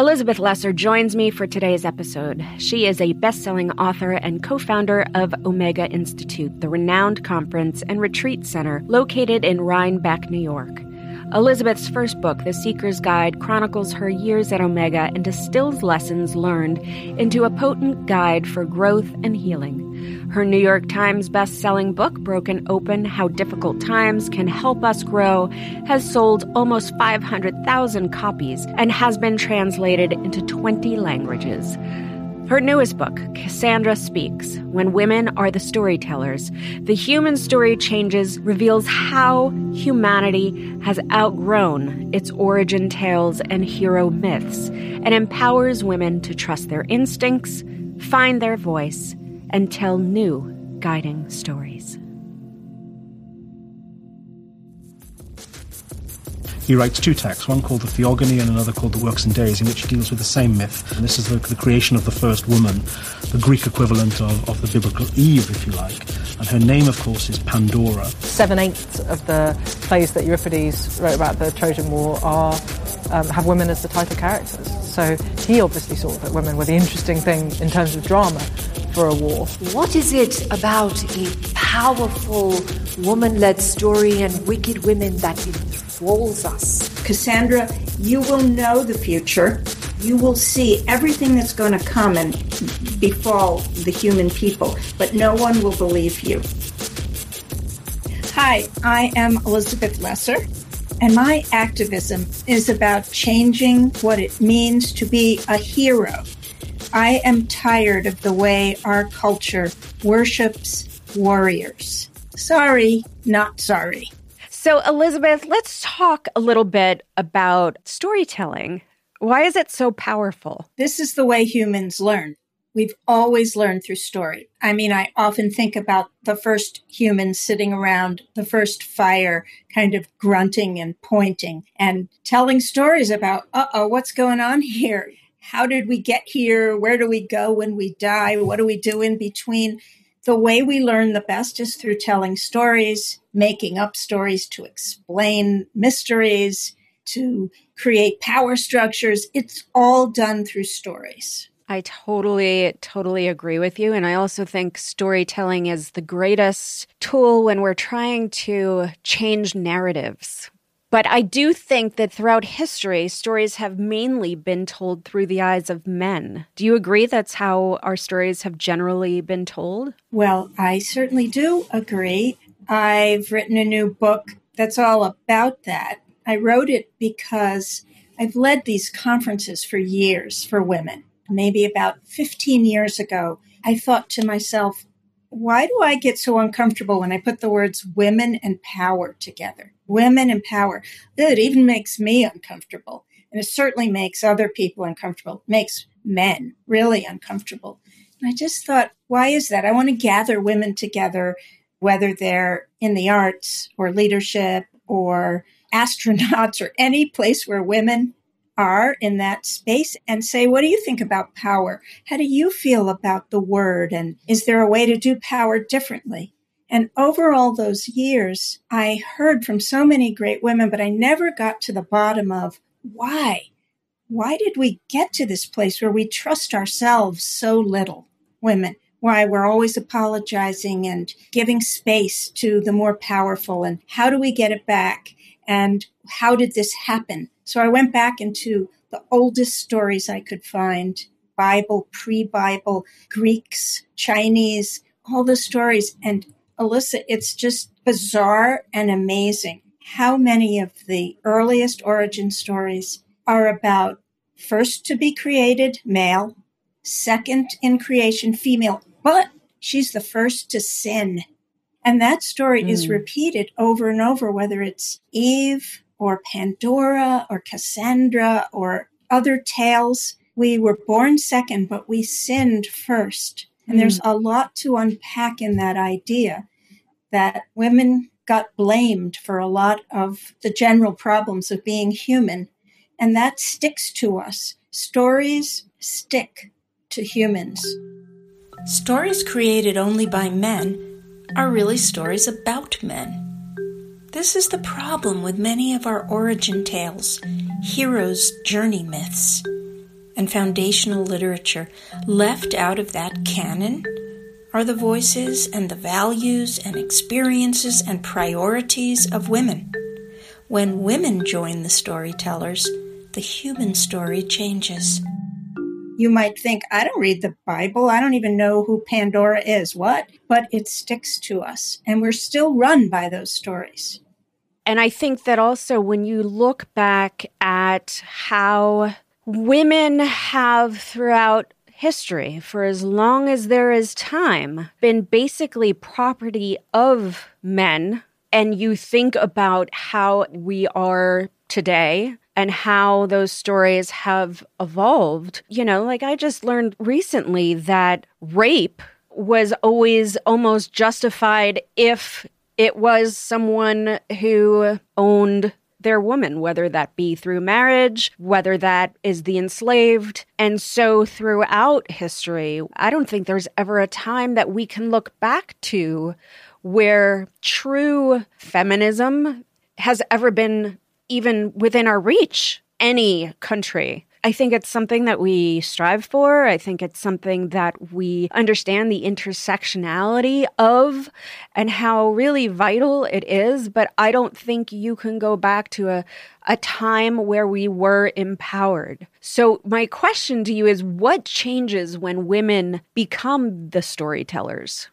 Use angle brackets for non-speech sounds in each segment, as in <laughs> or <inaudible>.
Elizabeth Lesser joins me for today's episode. She is a best selling author and co founder of Omega Institute, the renowned conference and retreat center located in Rhinebeck, New York. Elizabeth's first book, The Seeker's Guide, chronicles her years at Omega and distills lessons learned into a potent guide for growth and healing. Her New York Times best-selling book, Broken Open: How Difficult Times Can Help Us Grow, has sold almost 500,000 copies and has been translated into 20 languages. Her newest book, Cassandra Speaks When Women Are the Storytellers, The Human Story Changes, reveals how humanity has outgrown its origin tales and hero myths and empowers women to trust their instincts, find their voice, and tell new guiding stories. He writes two texts, one called The Theogony and another called The Works and Days, in which he deals with the same myth. And this is the, the creation of the first woman, the Greek equivalent of, of the biblical Eve, if you like. And her name, of course, is Pandora. Seven eighths of the plays that Euripides wrote about the Trojan War are um, have women as the title characters. So he obviously saw that women were the interesting thing in terms of drama for a war. What is it about a powerful woman-led story and wicked women that enthralls us? Cassandra, you will know the future. You will see everything that's going to come and befall the human people, but no one will believe you. Hi, I am Elizabeth Lesser, and my activism is about changing what it means to be a hero. I am tired of the way our culture worships warriors. Sorry, not sorry. So, Elizabeth, let's talk a little bit about storytelling. Why is it so powerful? This is the way humans learn. We've always learned through story. I mean, I often think about the first humans sitting around the first fire, kind of grunting and pointing and telling stories about, uh oh, what's going on here? How did we get here? Where do we go when we die? What do we do in between? The way we learn the best is through telling stories, making up stories to explain mysteries, to create power structures. It's all done through stories. I totally, totally agree with you. And I also think storytelling is the greatest tool when we're trying to change narratives. But I do think that throughout history, stories have mainly been told through the eyes of men. Do you agree that's how our stories have generally been told? Well, I certainly do agree. I've written a new book that's all about that. I wrote it because I've led these conferences for years for women maybe about 15 years ago, I thought to myself, why do I get so uncomfortable when I put the words women and power together? Women and power. It even makes me uncomfortable. And it certainly makes other people uncomfortable, it makes men really uncomfortable. And I just thought, why is that? I want to gather women together, whether they're in the arts or leadership or astronauts or <laughs> any place where women are in that space and say, what do you think about power? How do you feel about the word? And is there a way to do power differently? And over all those years, I heard from so many great women, but I never got to the bottom of why. Why did we get to this place where we trust ourselves so little? Women, why we're always apologizing and giving space to the more powerful and how do we get it back and how did this happen? So I went back into the oldest stories I could find Bible, pre Bible, Greeks, Chinese, all the stories. And Alyssa, it's just bizarre and amazing how many of the earliest origin stories are about first to be created, male, second in creation, female, but she's the first to sin. And that story mm. is repeated over and over, whether it's Eve or Pandora or Cassandra or other tales. We were born second, but we sinned first. And mm. there's a lot to unpack in that idea that women got blamed for a lot of the general problems of being human. And that sticks to us. Stories stick to humans. Stories created only by men are really stories about men. This is the problem with many of our origin tales, heroes' journey myths, and foundational literature. Left out of that canon are the voices and the values and experiences and priorities of women. When women join the storytellers, the human story changes you might think, I don't read the Bible. I don't even know who Pandora is. What? But it sticks to us. And we're still run by those stories. And I think that also when you look back at how women have throughout history, for as long as there is time, been basically property of men, and you think about how we are today and how those stories have evolved. You know, like I just learned recently that rape was always almost justified if it was someone who owned their woman, whether that be through marriage, whether that is the enslaved. And so throughout history, I don't think there's ever a time that we can look back to where true feminism has ever been even within our reach, any country. I think it's something that we strive for. I think it's something that we understand the intersectionality of and how really vital it is. But I don't think you can go back to a, a time where we were empowered. So, my question to you is what changes when women become the storytellers?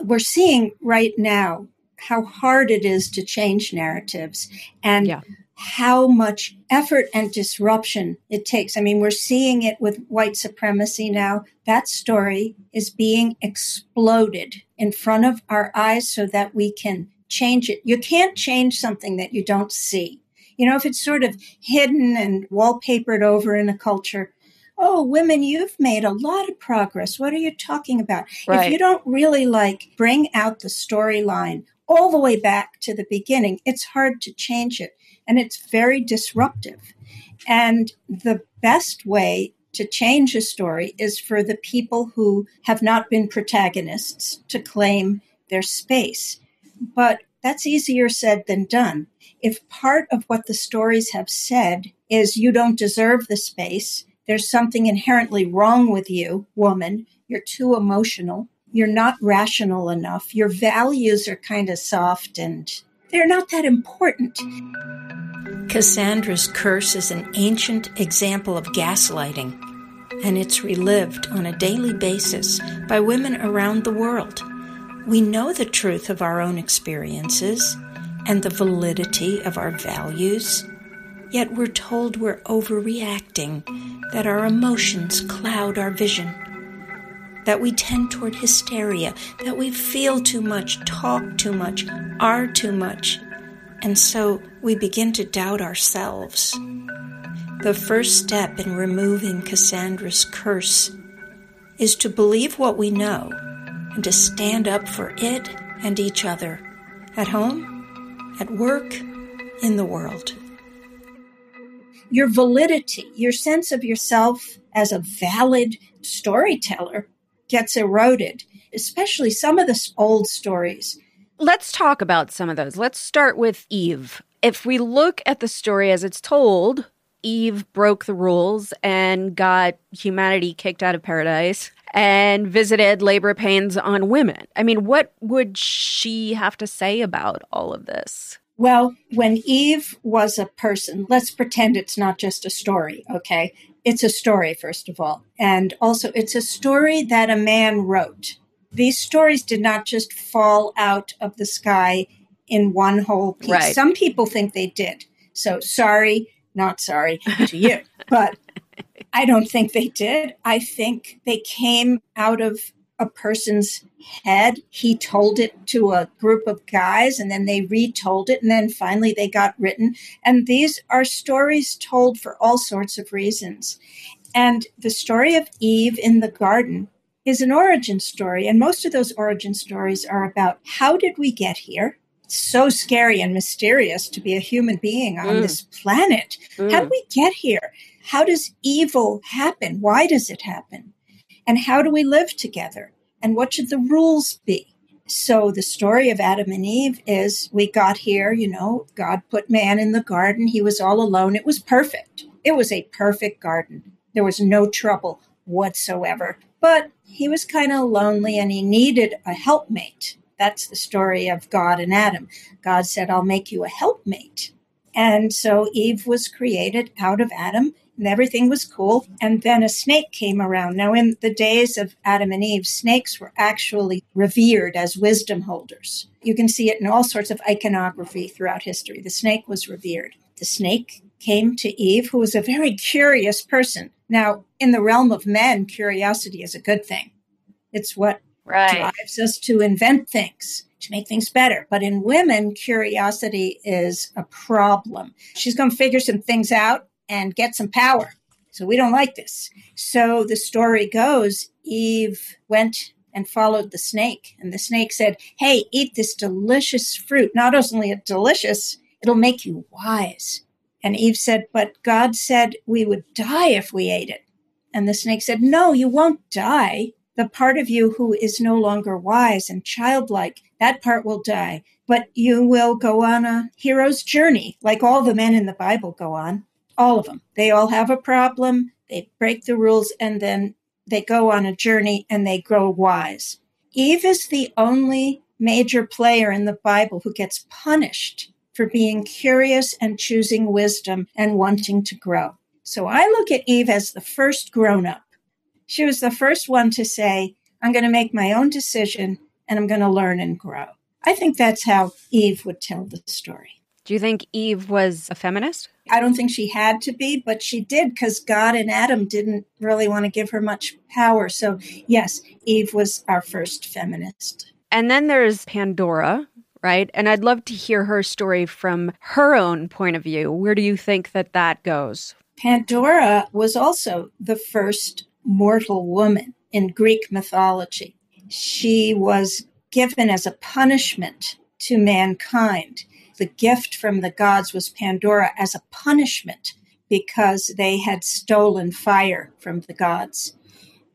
We're seeing right now how hard it is to change narratives. And yeah how much effort and disruption it takes. I mean, we're seeing it with white supremacy now. That story is being exploded in front of our eyes so that we can change it. You can't change something that you don't see. You know, if it's sort of hidden and wallpapered over in a culture, oh, women, you've made a lot of progress. What are you talking about? Right. If you don't really like bring out the storyline all the way back to the beginning, it's hard to change it and it's very disruptive. And the best way to change a story is for the people who have not been protagonists to claim their space. But that's easier said than done. If part of what the stories have said is you don't deserve the space, there's something inherently wrong with you, woman, you're too emotional, you're not rational enough, your values are kind of soft and they're not that important. Cassandra's curse is an ancient example of gaslighting, and it's relived on a daily basis by women around the world. We know the truth of our own experiences and the validity of our values, yet we're told we're overreacting, that our emotions cloud our vision that we tend toward hysteria, that we feel too much, talk too much, are too much. And so we begin to doubt ourselves. The first step in removing Cassandra's curse is to believe what we know and to stand up for it and each other at home, at work, in the world. Your validity, your sense of yourself as a valid storyteller gets eroded, especially some of the old stories. Let's talk about some of those. Let's start with Eve. If we look at the story as it's told, Eve broke the rules and got humanity kicked out of paradise. and visited labor pains on women. I mean, what would she have to say about all of this? Well, when Eve was a person, let's pretend it's not just a story, okay? It's a story, first of all. And also, it's a story that a man wrote. These stories did not just fall out of the sky in one whole piece. Right. Some people think they did. So, sorry, not sorry to you. <laughs> but I don't think they did. I think they came out of a person's head. He told it to a group of guys and then they retold it and then finally they got written. And these are stories told for all sorts of reasons. And the story of Eve in the garden is an origin story. And most of those origin stories are about how did we get here? It's so scary and mysterious to be a human being on Mm. this planet. Mm. How did we get here? How does evil happen? Why does it happen? And how do we live together? And what should the rules be? So the story of Adam and Eve is we got here, you know, God put man in the garden. He was all alone. It was perfect. It was a perfect garden. There was no trouble whatsoever. But he was kind of lonely and he needed a helpmate. That's the story of God and Adam. God said, I'll make you a helpmate. And so Eve was created out of Adam and everything was cool. And then a snake came around. Now, in the days of Adam and Eve, snakes were actually revered as wisdom holders. You can see it in all sorts of iconography throughout history. The snake was revered. The snake came to Eve, who was a very curious person. Now, in the realm of men, curiosity is a good thing. It's what Right. drives us to invent things, to make things better. But in women, curiosity is a problem. She's going to figure some things out and get some power. So we don't like this. So the story goes Eve went and followed the snake, and the snake said, Hey, eat this delicious fruit. Not only it delicious, it'll make you wise. And Eve said, But God said we would die if we ate it. And the snake said, No, you won't die the part of you who is no longer wise and childlike, that part will die. But you will go on a hero's journey, like all the men in the Bible go on. All of them. They all have a problem, they break the rules, and then they go on a journey and they grow wise. Eve is the only major player in the Bible who gets punished for being curious and choosing wisdom and wanting to grow. So I look at Eve as the first grown up. She was the first one to say, I'm going to make my own decision and I'm going to learn and grow. I think that's how Eve would tell the story. Do you think Eve was a feminist? I don't think she had to be, but she did because God and Adam didn't really want to give her much power. So, yes, Eve was our first feminist. And then there's Pandora, right? And I'd love to hear her story from her own point of view. Where do you think that that goes? Pandora was also the first mortal woman in Greek mythology. She was given as a punishment to mankind. The gift from the gods was Pandora as a punishment because they had stolen fire from the gods.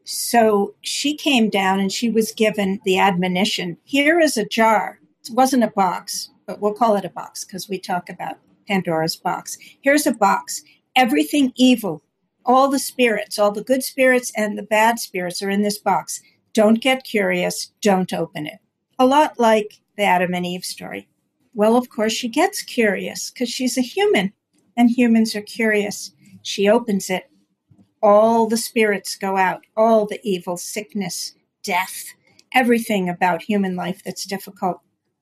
So she came down and she was given the admonition here is a jar. It wasn't a box, but we'll call it a box because we talk about Pandora's box. Here's a box. Everything evil, all the spirits, all the good spirits and the bad spirits are in this box. Don't get curious. Don't open it. A lot like the Adam and Eve story. Well, of course, she gets curious because she's a human and humans are curious. She opens it. All the spirits go out, all the evil, sickness, death, everything about human life that's difficult.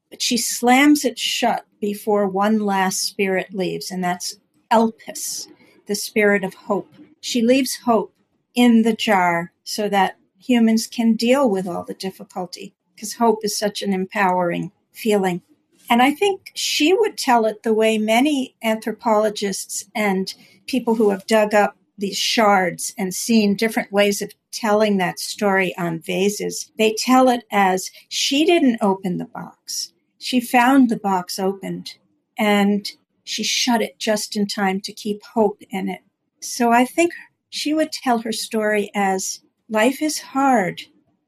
But she slams it shut before one last spirit leaves, and that's Elpis, the spirit of hope. She leaves hope in the jar so that humans can deal with all the difficulty, because hope is such an empowering feeling. And I think she would tell it the way many anthropologists and people who have dug up these shards and seen different ways of telling that story on vases, they tell it as she didn't open the box. She found the box opened and she shut it just in time to keep hope in it. So I think she would tell her story as life is hard.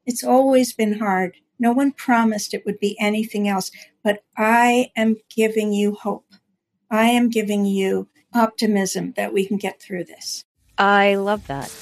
It's always been hard. No one promised it would be anything else, but I am giving you hope. I am giving you optimism that we can get through this. I love that.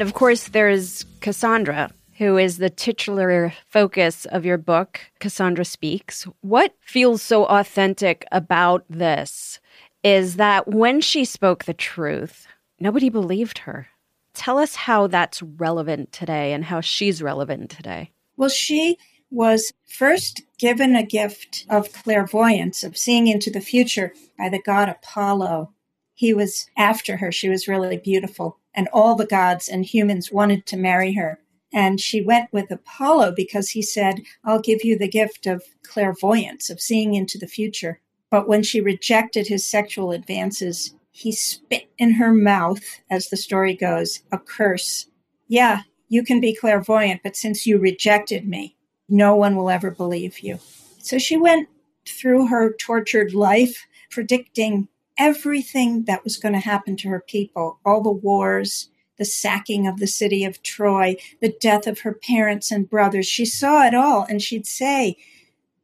Of course, there's Cassandra, who is the titular focus of your book, Cassandra Speaks. What feels so authentic about this is that when she spoke the truth, nobody believed her. Tell us how that's relevant today and how she's relevant today. Well, she was first given a gift of clairvoyance, of seeing into the future by the god Apollo. He was after her. She was really beautiful and all the gods and humans wanted to marry her. And she went with Apollo because he said, I'll give you the gift of clairvoyance, of seeing into the future. But when she rejected his sexual advances, he spit in her mouth, as the story goes, a curse. Yeah, you can be clairvoyant, but since you rejected me, no one will ever believe you. So she went through her tortured life predicting everything that was going to happen to her people, all the wars, the sacking of the city of Troy, the death of her parents and brothers. She saw it all, and she'd say,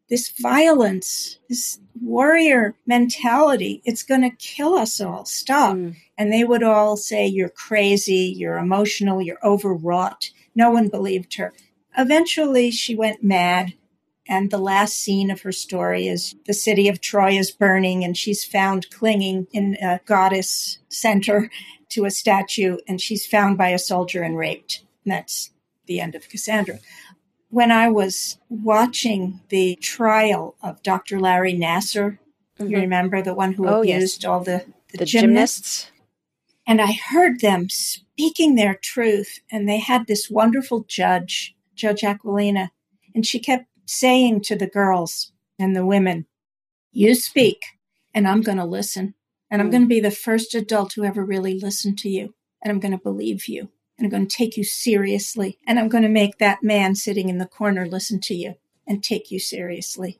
This violence, this warrior mentality, it's going to kill us all. Stop. Mm. And they would all say, You're crazy, you're emotional, you're overwrought. No one believed her. Eventually, she went mad and the last scene of her story is the city of Troy is burning, and she's found clinging in a goddess center to a statue, and she's found by a soldier and raped. And that's the end of Cassandra. When I was watching the trial of Dr. Larry Nassar, mm-hmm. you remember the one who oh, abused yes. all the, the, the gymnasts? gymnasts? And I heard them speaking their truth, and they had this wonderful judge, Judge Aquilina, and she kept saying to the girls and the women, You speak, and I'm going to listen. And I'm going to be the first adult who ever really listened to you. And I'm going to believe you. And I'm going to take you seriously. And I'm going to make that man sitting in the corner listen to you and take you seriously.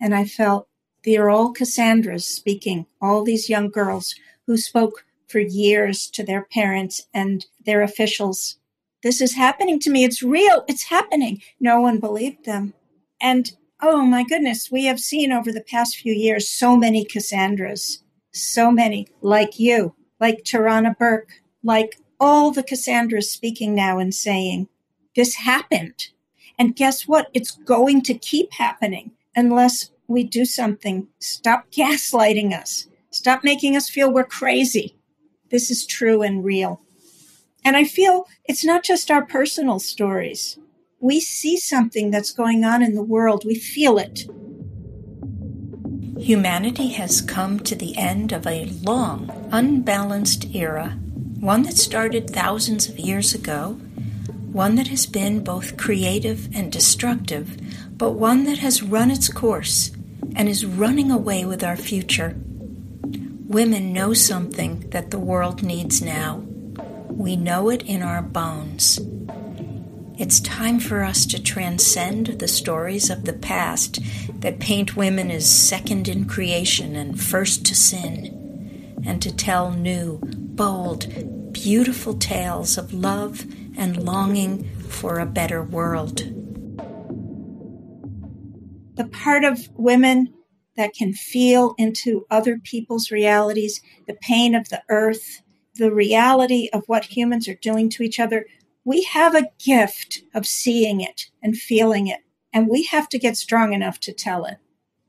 And I felt they are all Cassandras speaking, all these young girls who spoke for years to their parents and their officials. This is happening to me. It's real. It's happening. No one believed them. And oh my goodness, we have seen over the past few years so many Cassandras, so many like you, like Tarana Burke, like all the Cassandras speaking now and saying, this happened. And guess what? It's going to keep happening unless we do something. Stop gaslighting us. Stop making us feel we're crazy. This is true and real. And I feel it's not just our personal stories we see something that's going on in the world, we feel it. Humanity has come to the end of a long, unbalanced era, one that started thousands of years ago, one that has been both creative and destructive, but one that has run its course and is running away with our future. Women know something that the world needs now. We know it in our bones. It's time for us to transcend the stories of the past that paint women as second in creation and first to sin, and to tell new, bold, beautiful tales of love and longing for a better world. The part of women that can feel into other people's realities, the pain of the earth, the reality of what humans are doing to each other, we have a gift of seeing it and feeling it, and we have to get strong enough to tell it.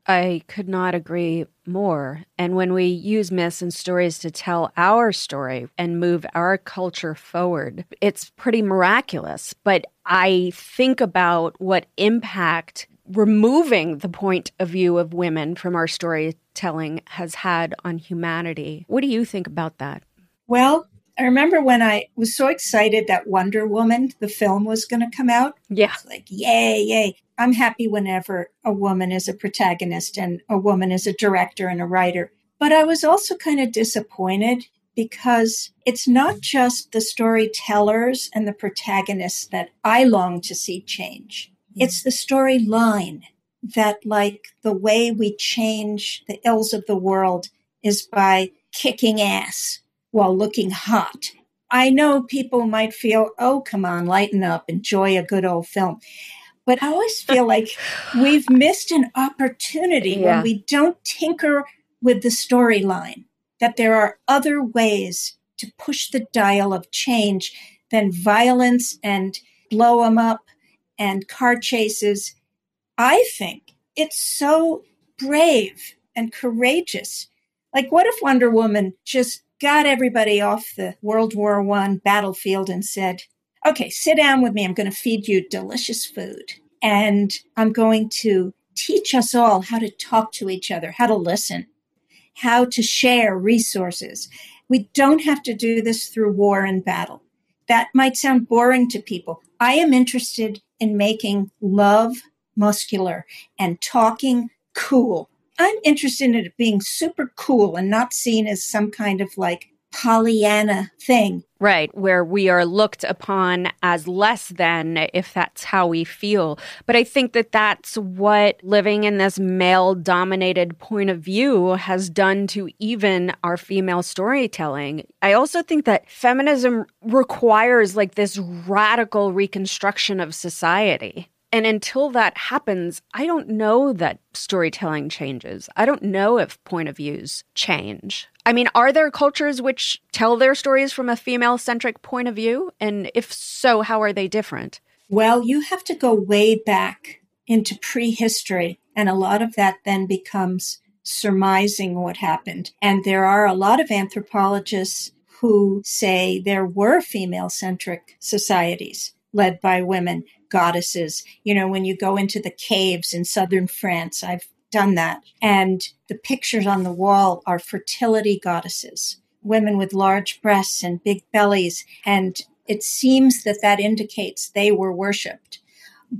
I could not agree more. And when we use myths and stories to tell our story and move our culture forward, it's pretty miraculous. But I think about what impact removing the point of view of women from our storytelling has had on humanity. What do you think about that? Well, I remember when I was so excited that Wonder Woman, the film, was going to come out. Yeah. Like, yay, yay. I'm happy whenever a woman is a protagonist and a woman is a director and a writer. But I was also kind of disappointed because it's not just the storytellers and the protagonists that I long to see change. Mm-hmm. It's the storyline that, like, the way we change the ills of the world is by kicking ass while looking hot. I know people might feel, oh, come on, lighten up, enjoy a good old film. But I always <laughs> feel like we've missed an opportunity yeah. when we don't tinker with the storyline, that there are other ways to push the dial of change than violence and blow them up and car chases. I think it's so brave and courageous. Like, what if Wonder Woman just got everybody off the World War One battlefield and said, okay, sit down with me. I'm going to feed you delicious food. And I'm going to teach us all how to talk to each other, how to listen, how to share resources. We don't have to do this through war and battle. That might sound boring to people. I am interested in making love muscular and talking cool. I'm interested in it being super cool and not seen as some kind of like Pollyanna thing. Right, where we are looked upon as less than if that's how we feel. But I think that that's what living in this male dominated point of view has done to even our female storytelling. I also think that feminism requires like this radical reconstruction of society. And until that happens, I don't know that storytelling changes. I don't know if point of views change. I mean, are there cultures which tell their stories from a female centric point of view? And if so, how are they different? Well, you have to go way back into prehistory. And a lot of that then becomes surmising what happened. And there are a lot of anthropologists who say there were female centric societies led by women goddesses. You know, when you go into the caves in southern France, I've done that. And the pictures on the wall are fertility goddesses, women with large breasts and big bellies. And it seems that that indicates they were worshiped.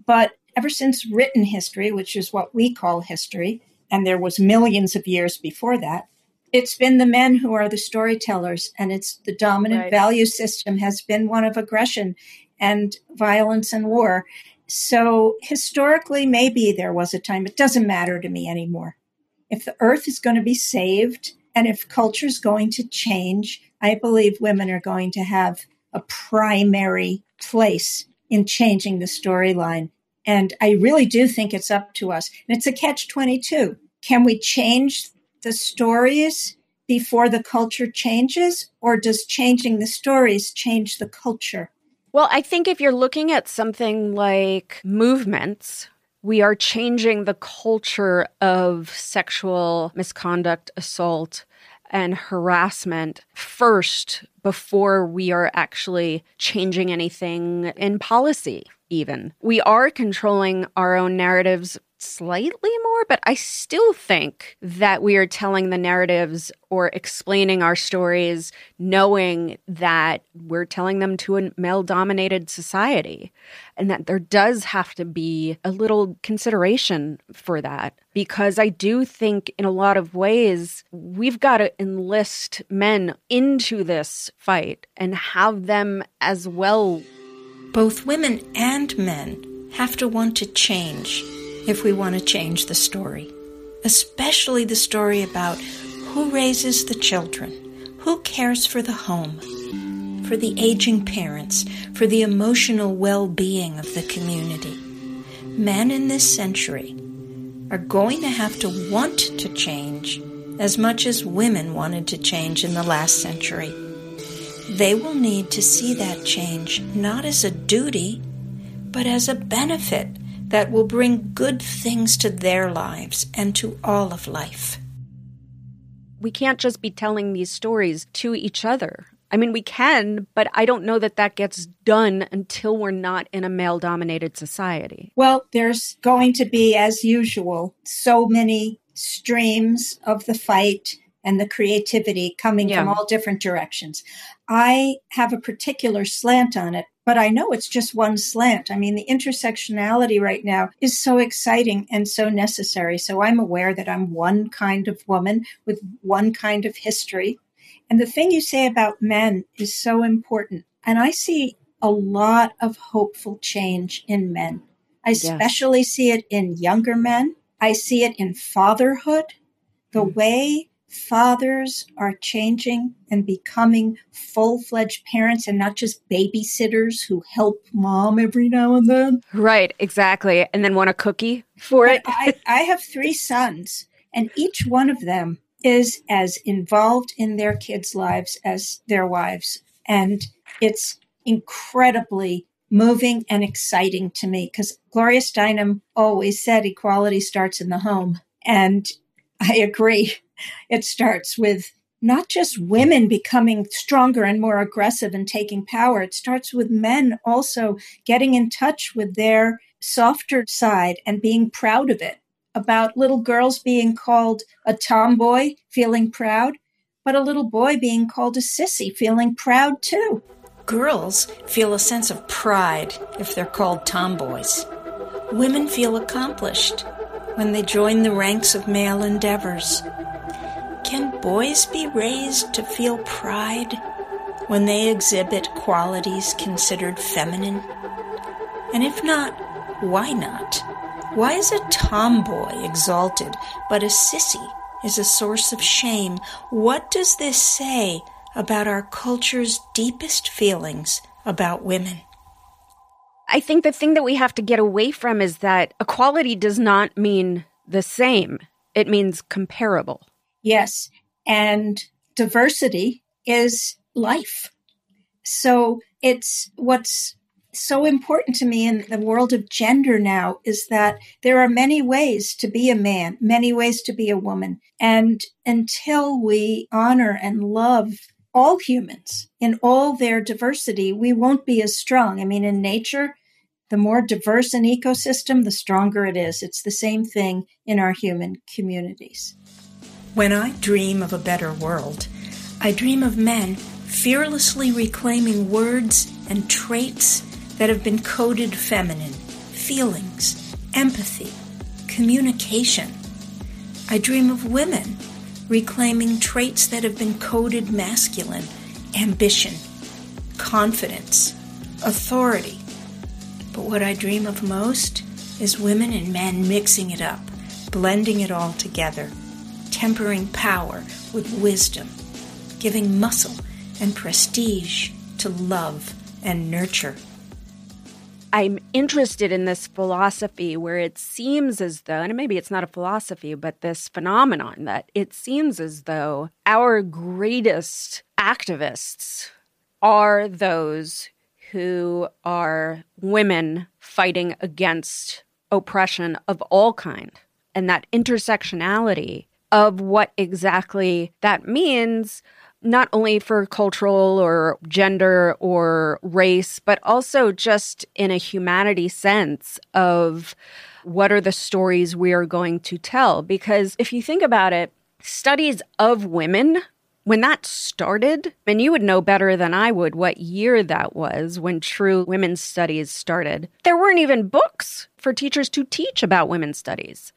But ever since written history, which is what we call history, and there was millions of years before that, it's been the men who are the storytellers and it's the dominant right. value system has been one of aggression and violence and war. So historically, maybe there was a time. It doesn't matter to me anymore. If the earth is going to be saved and if culture is going to change, I believe women are going to have a primary place in changing the storyline. And I really do think it's up to us. And it's a catch 22. Can we change the stories before the culture changes, or does changing the stories change the culture? Well, I think if you're looking at something like movements, we are changing the culture of sexual misconduct, assault, and harassment first before we are actually changing anything in policy, even. We are controlling our own narratives slightly more, but I still think that we are telling the narratives or explaining our stories knowing that we're telling them to a male dominated society and that there does have to be a little consideration for that. Because I do think, in a lot of ways, we've got to enlist men into this fight and have them as well. Both women and men have to want to change if we want to change the story, especially the story about who raises the children, who cares for the home, for the aging parents, for the emotional well being of the community. Men in this century are going to have to want to change as much as women wanted to change in the last century. They will need to see that change not as a duty, but as a benefit that will bring good things to their lives and to all of life. We can't just be telling these stories to each other. I mean, we can, but I don't know that that gets done until we're not in a male dominated society. Well, there's going to be, as usual, so many streams of the fight and the creativity coming yeah. from all different directions. I have a particular slant on it but I know it's just one slant. I mean, the intersectionality right now is so exciting and so necessary. So I'm aware that I'm one kind of woman with one kind of history. And the thing you say about men is so important. And I see a lot of hopeful change in men. I especially yes. see it in younger men. I see it in fatherhood. The mm. way fathers are changing and becoming full fledged parents and not just babysitters who help mom every now and then. Right, exactly. And then want a cookie for it. I, I have three sons, and each one of them is as involved in their kids' lives as their wives. And it's incredibly moving and exciting to me because Gloria Steinem always said equality starts in the home. And I agree. It starts with not just women becoming stronger and more aggressive and taking power. It starts with men also getting in touch with their softer side and being proud of it. About little girls being called a tomboy, feeling proud, but a little boy being called a sissy, feeling proud too. Girls feel a sense of pride if they're called tomboys. Women feel accomplished when they join the ranks of male endeavors. Can boys be raised to feel pride when they exhibit qualities considered feminine? And if not, why not? Why is a tomboy exalted, but a sissy is a source of shame? What does this say about our culture's deepest feelings about women? I think the thing that we have to get away from is that equality does not mean the same, it means comparable. Yes. And diversity is life. So it's what's so important to me in the world of gender now is that there are many ways to be a man, many ways to be a woman. And until we honor and love all humans in all their diversity, we won't be as strong. I mean, in nature, the more diverse an ecosystem, the stronger it is. It's the same thing in our human communities. When I dream of a better world, I dream of men fearlessly reclaiming words and traits that have been coded feminine feelings, empathy, communication. I dream of women reclaiming traits that have been coded masculine ambition, confidence, authority. But what I dream of most is women and men mixing it up, blending it all together tempering power with wisdom, giving muscle and prestige to love and nurture. I'm interested in this philosophy where it seems as though, and maybe it's not a philosophy, but this phenomenon that it seems as though our greatest activists are those who are women fighting against oppression of all kind. And that intersectionality of what exactly that means not only for cultural or gender or race, but also just in a humanity sense of what are the stories we are going to tell. Because if you think about it, studies of women, when that started, and you would know better than I would what year that was when true women's studies started, there weren't even books for teachers to teach about women's studies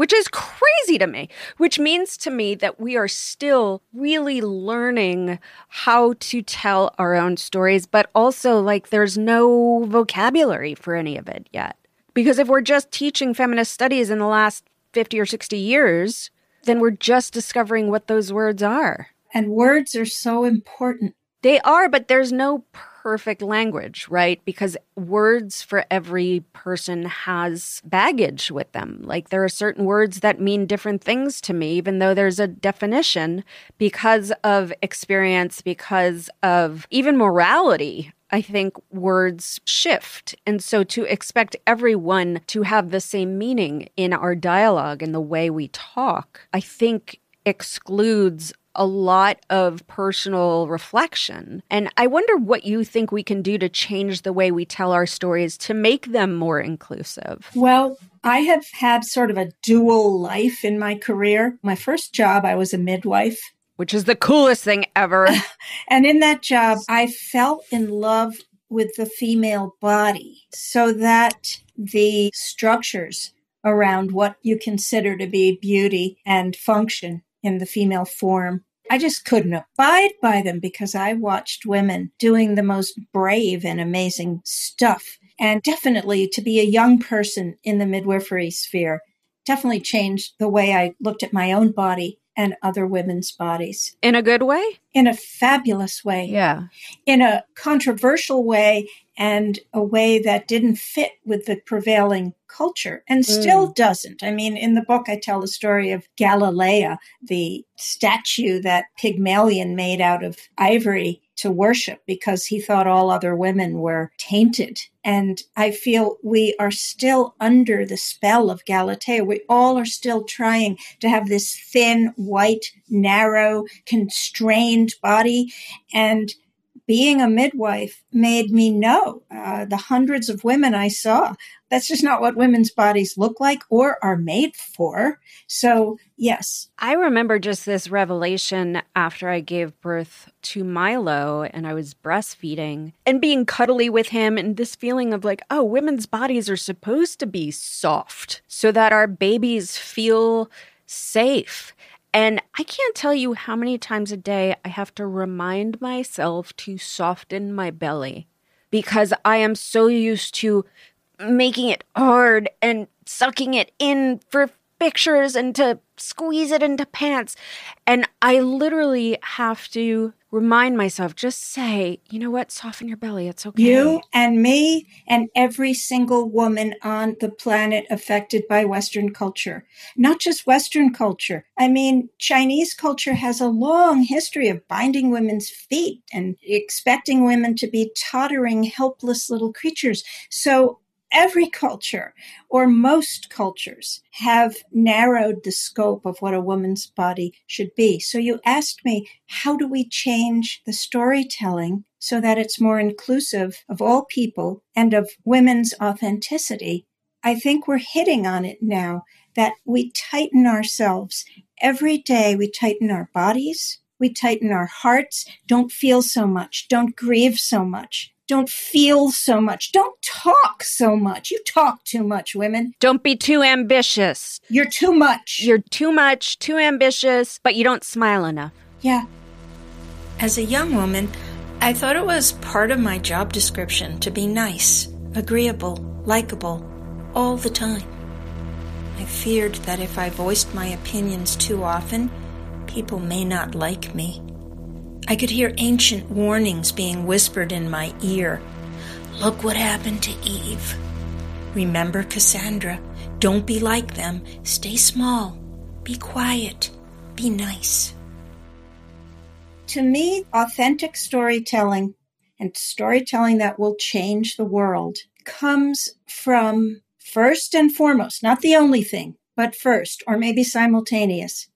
which is crazy to me, which means to me that we are still really learning how to tell our own stories, but also like there's no vocabulary for any of it yet. Because if we're just teaching feminist studies in the last 50 or 60 years, then we're just discovering what those words are. And words are so important. They are, but there's no perfect language, right? Because words for every person has baggage with them. Like there are certain words that mean different things to me, even though there's a definition because of experience, because of even morality. I think words shift. And so to expect everyone to have the same meaning in our dialogue and the way we talk, I think excludes a lot of personal reflection. And I wonder what you think we can do to change the way we tell our stories to make them more inclusive. Well, I have had sort of a dual life in my career. My first job, I was a midwife. Which is the coolest thing ever. <laughs> and in that job, I fell in love with the female body so that the structures around what you consider to be beauty and function in the female form. I just couldn't abide by them because I watched women doing the most brave and amazing stuff. And definitely to be a young person in the midwifery sphere definitely changed the way I looked at my own body and other women's bodies. In a good way? in a fabulous way. Yeah. In a controversial way and a way that didn't fit with the prevailing culture and still mm. doesn't. I mean, in the book, I tell the story of Galatea, the statue that Pygmalion made out of ivory to worship because he thought all other women were tainted. And I feel we are still under the spell of Galatea. We all are still trying to have this thin, white, narrow, constrained body. And being a midwife made me know uh, the hundreds of women I saw. That's just not what women's bodies look like or are made for. So, yes. I remember just this revelation after I gave birth to Milo and I was breastfeeding and being cuddly with him, and this feeling of like, oh, women's bodies are supposed to be soft so that our babies feel safe and I can't tell you how many times a day I have to remind myself to soften my belly because I am so used to making it hard and sucking it in for pictures and to squeeze it into pants. And I literally have to remind myself, just say, you know what, soften your belly. It's okay. You and me and every single woman on the planet affected by Western culture. Not just Western culture. I mean, Chinese culture has a long history of binding women's feet and expecting women to be tottering, helpless little creatures. So every culture or most cultures have narrowed the scope of what a woman's body should be. So you asked me, how do we change the storytelling so that it's more inclusive of all people and of women's authenticity? I think we're hitting on it now that we tighten ourselves every day. We tighten our bodies. We tighten our hearts. Don't feel so much. Don't grieve so much don't feel so much. Don't talk so much. You talk too much, women. Don't be too ambitious. You're too much. You're too much, too ambitious, but you don't smile enough. Yeah. As a young woman, I thought it was part of my job description to be nice, agreeable, likable, all the time. I feared that if I voiced my opinions too often, people may not like me. I could hear ancient warnings being whispered in my ear. Look what happened to Eve. Remember Cassandra. Don't be like them. Stay small. Be quiet. Be nice. To me, authentic storytelling and storytelling that will change the world comes from first and foremost, not the only thing, but first, or maybe simultaneous,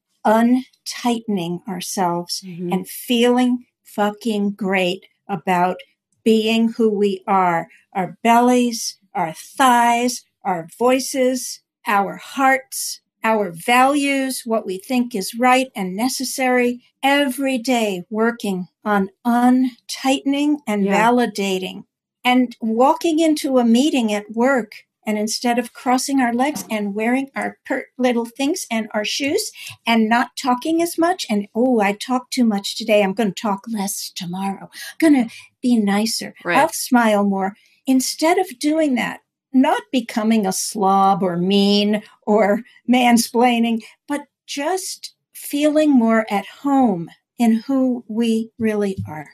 untightening ourselves mm-hmm. and feeling fucking great about being who we are our bellies, our thighs, our voices, our hearts, our values, what we think is right and necessary, every day working on untightening and yeah. validating. And walking into a meeting at work and instead of crossing our legs and wearing our pert little things and our shoes and not talking as much, and oh, I talked too much today. I'm going to talk less tomorrow. I'm going to be nicer. Right. I'll smile more. Instead of doing that, not becoming a slob or mean or mansplaining, but just feeling more at home in who we really are.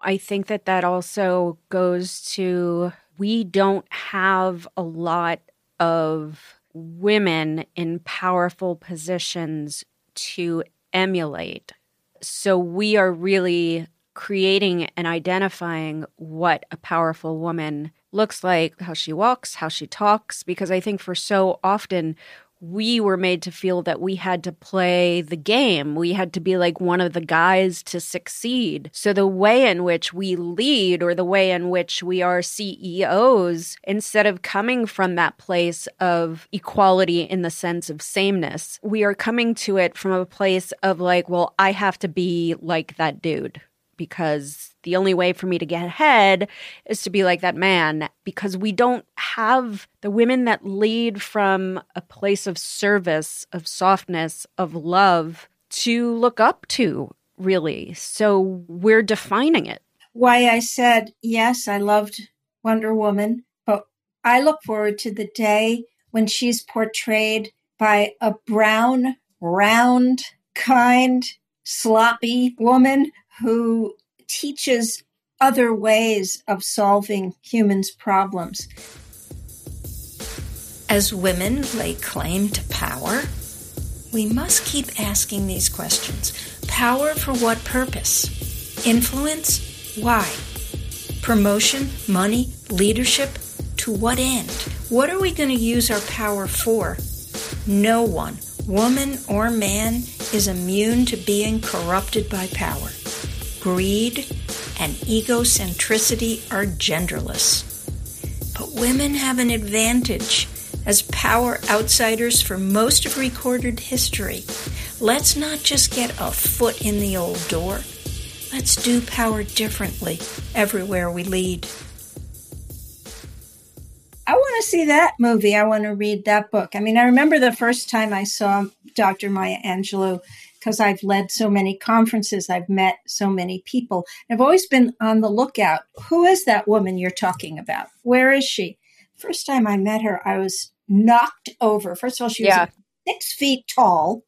I think that that also goes to we don't have a lot of women in powerful positions to emulate. So we are really creating and identifying what a powerful woman looks like, how she walks, how she talks, because I think for so often we were made to feel that we had to play the game. We had to be like one of the guys to succeed. So the way in which we lead or the way in which we are CEOs, instead of coming from that place of equality in the sense of sameness, we are coming to it from a place of like, well, I have to be like that dude because the only way for me to get ahead is to be like that man because we don't have the women that lead from a place of service, of softness, of love to look up to, really. So we're defining it. Why I said, yes, I loved Wonder Woman, but I look forward to the day when she's portrayed by a brown, round, kind, sloppy woman who teaches other ways of solving humans' problems. As women lay claim to power, we must keep asking these questions. Power for what purpose? Influence? Why? Promotion? Money? Leadership? To what end? What are we going to use our power for? No one, woman or man, is immune to being corrupted by power. Greed and egocentricity are genderless. But women have an advantage as power outsiders for most of recorded history. Let's not just get a foot in the old door. Let's do power differently everywhere we lead. I want to see that movie. I want to read that book. I mean, I remember the first time I saw Dr. Maya Angelou because I've led so many conferences, I've met so many people. I've always been on the lookout. Who is that woman you're talking about? Where is she? First time I met her, I was knocked over. First of all, she was Yeah. six feet tall,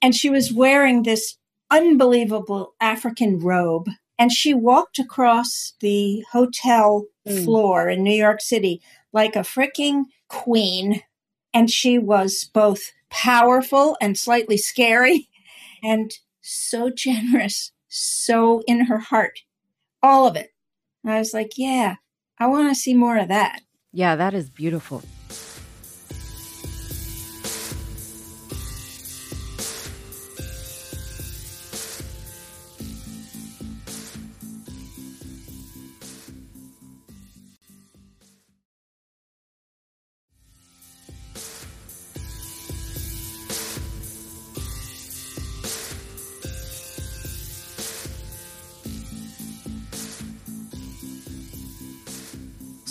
and she was wearing this unbelievable African robe. And she walked across the hotel hmm. floor in New York City like a freaking queen. And she was both powerful and slightly scary and so generous, so in her heart. All of it. And I was like, yeah, I want to see more of that. Yeah, that is beautiful.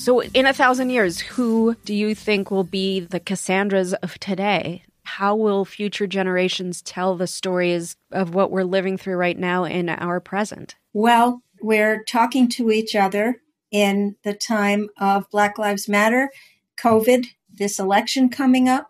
So, in a thousand years, who do you think will be the Cassandras of today? How will future generations tell the stories of what we're living through right now in our present? Well, we're talking to each other in the time of Black Lives Matter, COVID, this election coming up,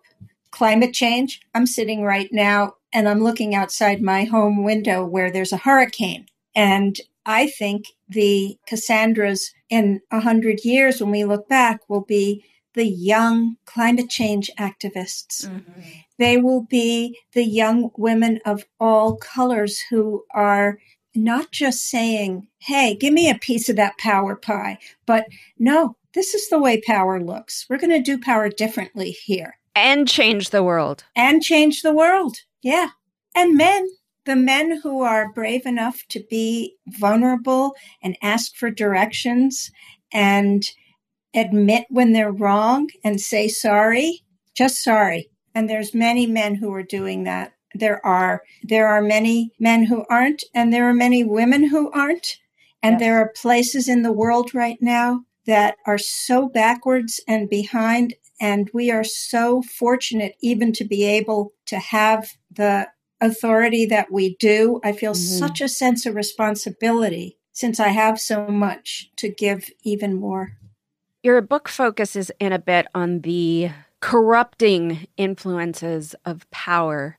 climate change. I'm sitting right now and I'm looking outside my home window where there's a hurricane. And I think the Cassandras in a hundred years, when we look back, will be the young climate change activists. Mm-hmm. They will be the young women of all colors who are not just saying, Hey, give me a piece of that power pie, but no, this is the way power looks. We're going to do power differently here And change the world. and change the world. Yeah. And men, the men who are brave enough to be vulnerable and ask for directions and admit when they're wrong and say sorry, just sorry. And there's many men who are doing that. There are there are many men who aren't and there are many women who aren't. And Yes. there are places in the world right now that are so backwards and behind and we are so fortunate even to be able to have the authority that we do. I feel Mhm. such a sense of responsibility since I have so much to give even more. Your book focuses in a bit on the corrupting influences of power.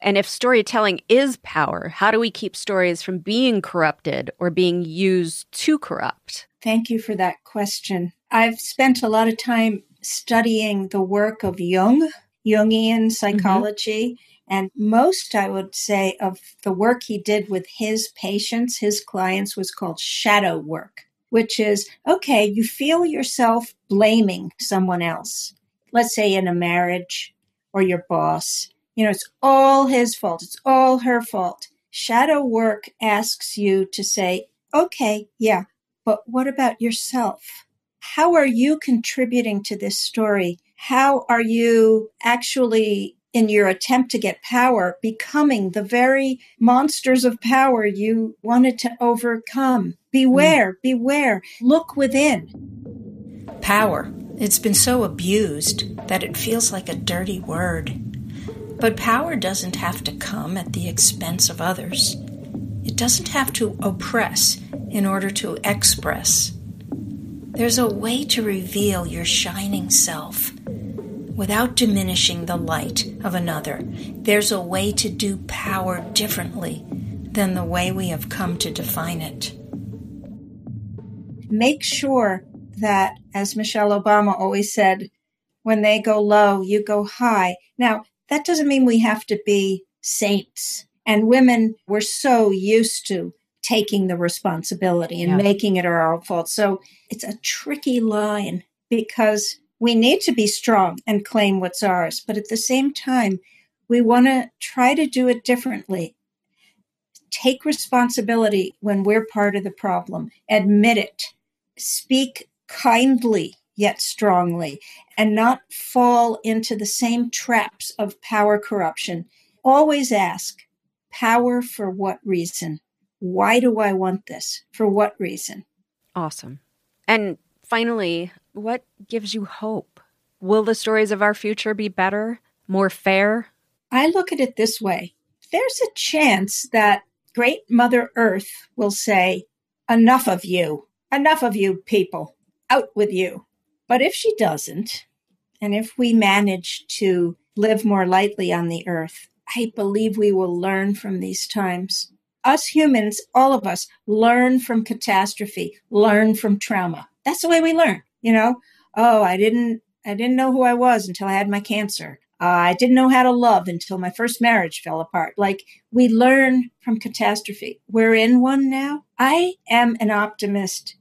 And if storytelling is power, how do we keep stories from being corrupted or being used to corrupt? Thank you for that question. I've spent a lot of time studying the work of Jung, Jungian psychology, and most, I would say, of the work he did with his patients, his clients, was called shadow work, which is okay, you feel yourself blaming someone else, let's say in a marriage or your boss. You know, it's all his fault, it's all her fault. Shadow work asks you to say, okay, yeah, but what about yourself? How are you contributing to this story? How are you actually, in your attempt to get power, becoming the very monsters of power you wanted to overcome? Beware, hmm. beware. Look within. Power. It's been so abused that it feels like a dirty word. But power doesn't have to come at the expense of others. It doesn't have to oppress in order to express. There's a way to reveal your shining self without diminishing the light of another. There's a way to do power differently than the way we have come to define it. Make sure that, as Michelle Obama always said, when they go low, you go high. Now, that doesn't mean we have to be saints. And women were so used to taking the responsibility and yeah. making it our own fault. So it's a tricky line because we need to be strong and claim what's ours. But at the same time, we want to try to do it differently. Take responsibility when we're part of the problem, admit it, speak kindly yet strongly, and not fall into the same traps of power corruption. Always ask, power for what reason? Why do I want this? For what reason? Awesome. And finally, what gives you hope? Will the stories of our future be better, more fair? I look at it this way there's a chance that Great Mother Earth will say, Enough of you, enough of you people, out with you. But if she doesn't, and if we manage to live more lightly on the earth, I believe we will learn from these times. Us humans, all of us, learn from catastrophe, learn from trauma. That's the way we learn, you know? Oh, I didn't I didn't know who I was until I had my cancer. Uh, I didn't know how to love until my first marriage fell apart. Like we learn from catastrophe. We're in one now. I am an optimist.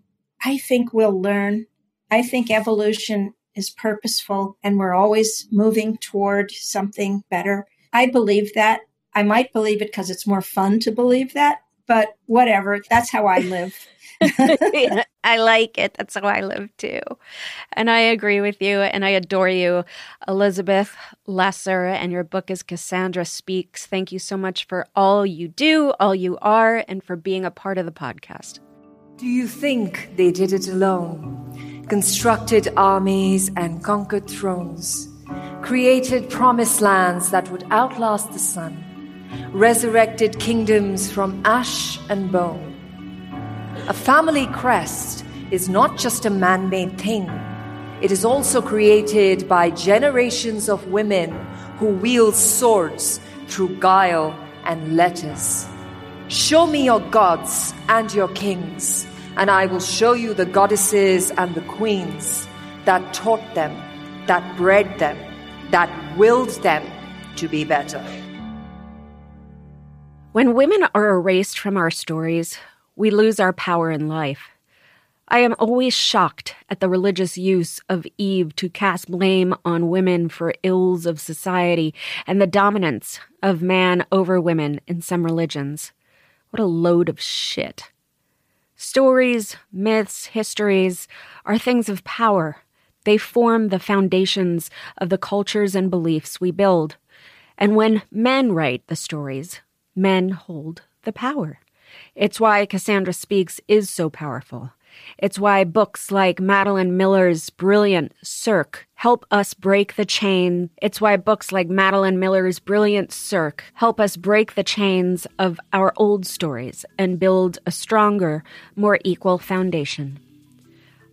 I think we'll learn. I think evolution is purposeful and we're always moving toward something better. I believe that. I might believe it because it's more fun to believe that, but whatever. That's how I live. <laughs> <laughs> I like it. That's how I live too. And I agree with you and I adore you, Elizabeth Lesser. And your book is Cassandra Speaks. Thank you so much for all you do, all you are, and for being a part of the podcast. Do you think they did it alone? Constructed armies and conquered thrones, created promised lands that would outlast the sun, resurrected kingdoms from ash and bone a family crest is not just a man made thing, it is also created by generations of women who wield swords through guile and letters. Show me your gods and your kings, and I will show you the goddesses and the queens that taught them, that bred them, that willed them to be better. When women are erased from our stories, we lose our power in life. I am always shocked at the religious use of Eve to cast blame on women for ills of society and the dominance of man over women in some religions. What a load of shit. Stories, myths, histories are things of power. They form the foundations of the cultures and beliefs we build. And when men write the stories, men hold the power. It's why Cassandra Speaks is so powerful. It's why books like Madeline Miller's brilliant Circe help us break the chain. It's why books like Madeline Miller's brilliant Circe help us break the chains of our old stories and build a stronger, more equal foundation.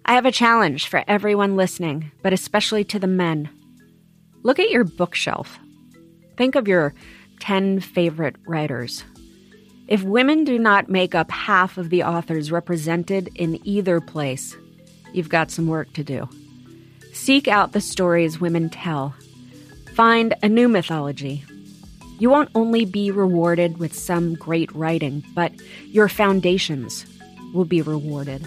I have a challenge for everyone listening, but especially to the men. Look at your bookshelf. Think of your 10 favorite writers. If women do not make up half of the authors represented in either place, you've got some work to do. Seek out the stories women tell. Find a new mythology. You won't only be rewarded with some great writing, but your foundations will be rewarded.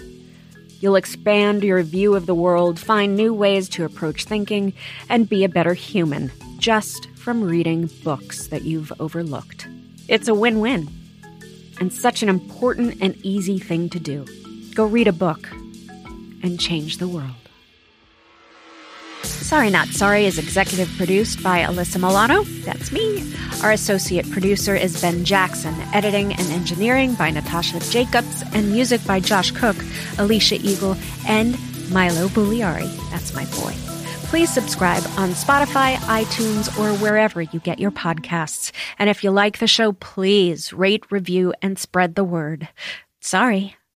You'll expand your view of the world, find new ways to approach thinking, and be a better human just from reading books that you've overlooked. It's a win win and such an important and easy thing to do. Go read a book and change the world. Sorry Not Sorry is executive produced by Alyssa Milano. That's me. Our associate producer is Ben Jackson. Editing and engineering by Natasha Jacobs. And music by Josh Cook, Alicia Eagle, and Milo Bugliari. That's my boy please subscribe on Spotify, iTunes, or wherever you get your podcasts. And if you like the show, please rate, review, and spread the word. Sorry.